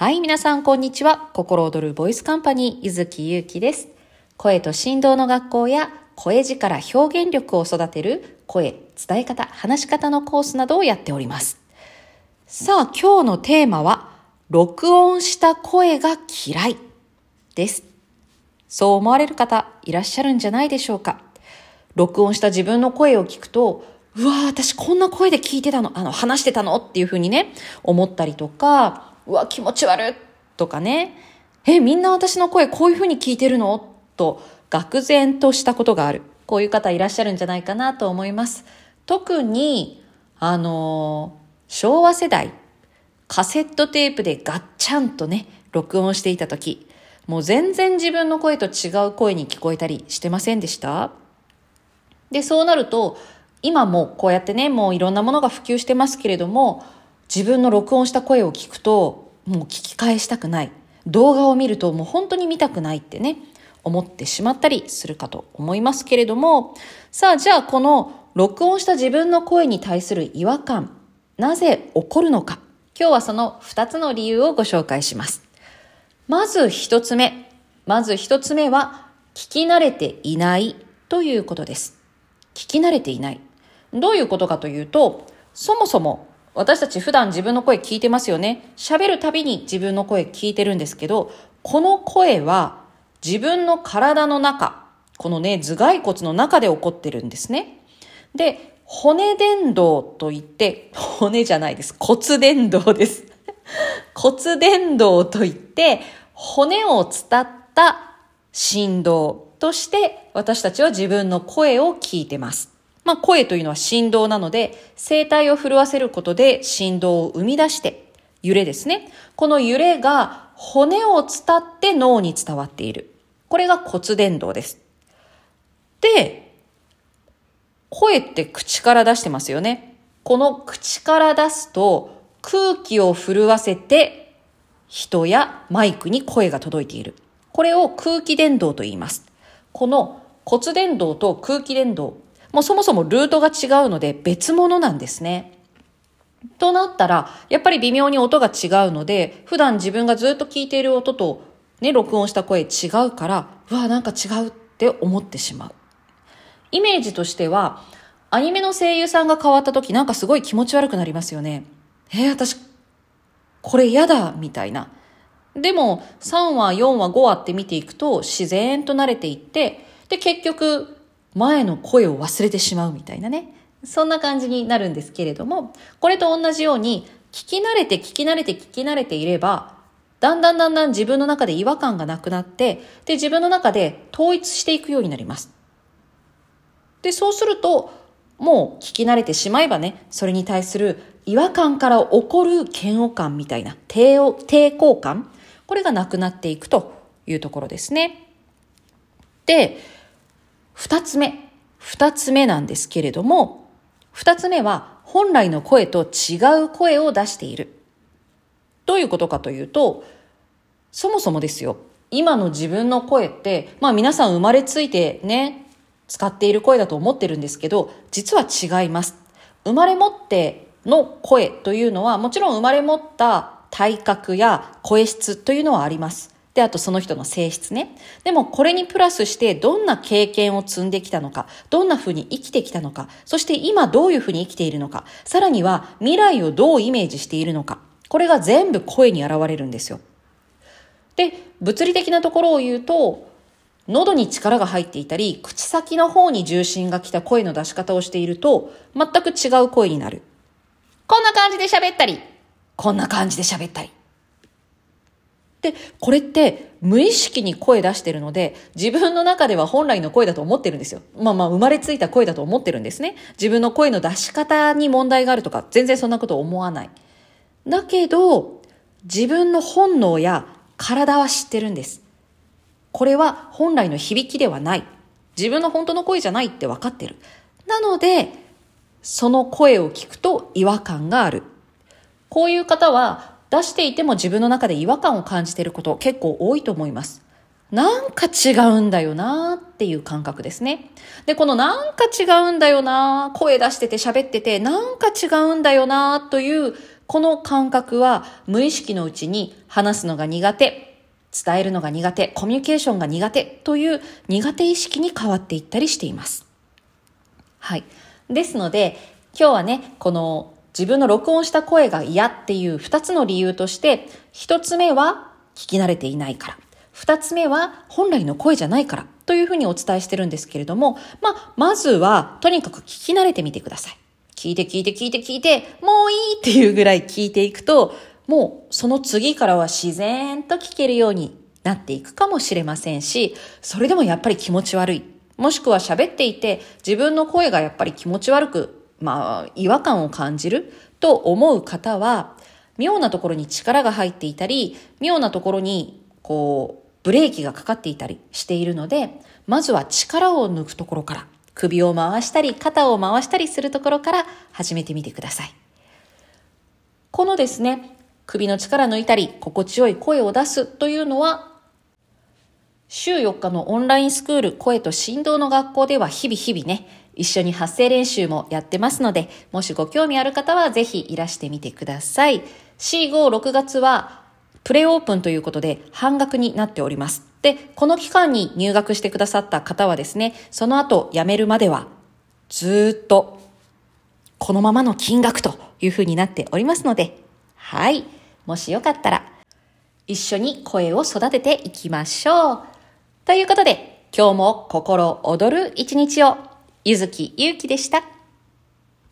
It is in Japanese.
はい、皆さんこんにちは。心躍るボイスカンパニー、ゆずきゆうきです。声と振動の学校や声力表現力を育てる声、伝え方、話し方のコースなどをやっております。さあ、今日のテーマは、録音した声が嫌いです。そう思われる方いらっしゃるんじゃないでしょうか。録音した自分の声を聞くと、うわ私こんな声で聞いてたの、あの、話してたのっていうふうにね、思ったりとか、うわ、気持ち悪いとかね、え、みんな私の声こういう風に聞いてるの？と、愕然としたことがある。こういう方いらっしゃるんじゃないかなと思います。特に、あの昭和世代、カセットテープでガッチャンとね、録音していた時、もう全然自分の声と違う声に聞こえたりしてませんでした？で、そうなると、今もこうやってね、もういろんなものが普及してますけれども、自分の録音した声を聞くと、もう聞き返したくない。動画を見るともう本当に見たくないってね、思ってしまったりするかと思いますけれども、さあじゃあこの録音した自分の声に対する違和感、なぜ起こるのか。今日はその2つの理由をご紹介します。まず1つ目。まず1つ目は、聞き慣れていないということです。聞き慣れていない。どういうことかというと、そもそも私たち普段自分の声聞いてますよね。喋るたびに自分の声聞いてるんですけど、この声は自分の体の中、このね、頭蓋骨の中で起こってるんですね。で、骨伝導といって、骨じゃないです。骨伝導です。骨伝導といって、骨を伝った振動として私たちは自分の声を聞いてます。まあ、声というのは振動なので、声帯を震わせることで振動を生み出して、揺れですね。この揺れが骨を伝って脳に伝わっている。これが骨伝導です。で、声って口から出してますよね。この口から出すと空気を震わせて人やマイクに声が届いている。これを空気伝導と言います。この骨伝導と空気伝導、もうそもそもルートが違うので別物なんですね。となったら、やっぱり微妙に音が違うので、普段自分がずっと聞いている音とね、録音した声違うから、うわ、なんか違うって思ってしまう。イメージとしては、アニメの声優さんが変わった時なんかすごい気持ち悪くなりますよね。えー、私、これ嫌だ、みたいな。でも、3話、4話、5話って見ていくと、自然と慣れていって、で、結局、前の声を忘れてしまうみたいなね。そんな感じになるんですけれども、これと同じように、聞き慣れて聞き慣れて聞き慣れていれば、だんだんだんだん自分の中で違和感がなくなって、で、自分の中で統一していくようになります。で、そうすると、もう聞き慣れてしまえばね、それに対する違和感から起こる嫌悪感みたいな抵抗感、これがなくなっていくというところですね。で、二つ目。二つ目なんですけれども、二つ目は本来の声と違う声を出している。どういうことかというと、そもそもですよ、今の自分の声って、まあ皆さん生まれついてね、使っている声だと思ってるんですけど、実は違います。生まれ持っての声というのは、もちろん生まれ持った体格や声質というのはあります。で、あとその人の性質ね。でもこれにプラスしてどんな経験を積んできたのか、どんな風に生きてきたのか、そして今どういう風に生きているのか、さらには未来をどうイメージしているのか、これが全部声に現れるんですよ。で、物理的なところを言うと、喉に力が入っていたり、口先の方に重心が来た声の出し方をしていると、全く違う声になる。こんな感じで喋ったり、こんな感じで喋ったり。で、これって無意識に声出してるので、自分の中では本来の声だと思ってるんですよ。まあまあ生まれついた声だと思ってるんですね。自分の声の出し方に問題があるとか、全然そんなこと思わない。だけど、自分の本能や体は知ってるんです。これは本来の響きではない。自分の本当の声じゃないって分かってる。なので、その声を聞くと違和感がある。こういう方は出していても自分の中で違和感を感じていること結構多いと思います。なんか違うんだよなっていう感覚ですね。で、このなんか違うんだよな声出してて喋ってて、なんか違うんだよなというこの感覚は無意識のうちに話すのが苦手、伝えるのが苦手、コミュニケーションが苦手という苦手意識に変わっていったりしています。はい。ですので、今日はね、この自分の録音した声が嫌っていう二つの理由として、一つ目は聞き慣れていないから。二つ目は本来の声じゃないからというふうにお伝えしてるんですけれども、まあ、まずはとにかく聞き慣れてみてください。聞いて聞いて聞いて聞いて、もういいっていうぐらい聞いていくと、もうその次からは自然と聞けるようになっていくかもしれませんし、それでもやっぱり気持ち悪い。もしくは喋っていて自分の声がやっぱり気持ち悪く、まあ違和感を感じると思う方は、妙なところに力が入っていたり、妙なところにこうブレーキがかかっていたりしているので、まずは力を抜くところから、首を回したり、肩を回したりするところから始めてみてください。このですね、首の力抜いたり、心地よい声を出すというのは、週4日のオンラインスクール声と振動の学校では日々日々ね、一緒に発声練習もやってますので、もしご興味ある方はぜひいらしてみてください。4、5、6月はプレオープンということで半額になっております。で、この期間に入学してくださった方はですね、その後辞めるまではずっとこのままの金額というふうになっておりますので、はい。もしよかったら一緒に声を育てていきましょう。ということで、今日も心躍る一日を、ゆずきゆうきでした。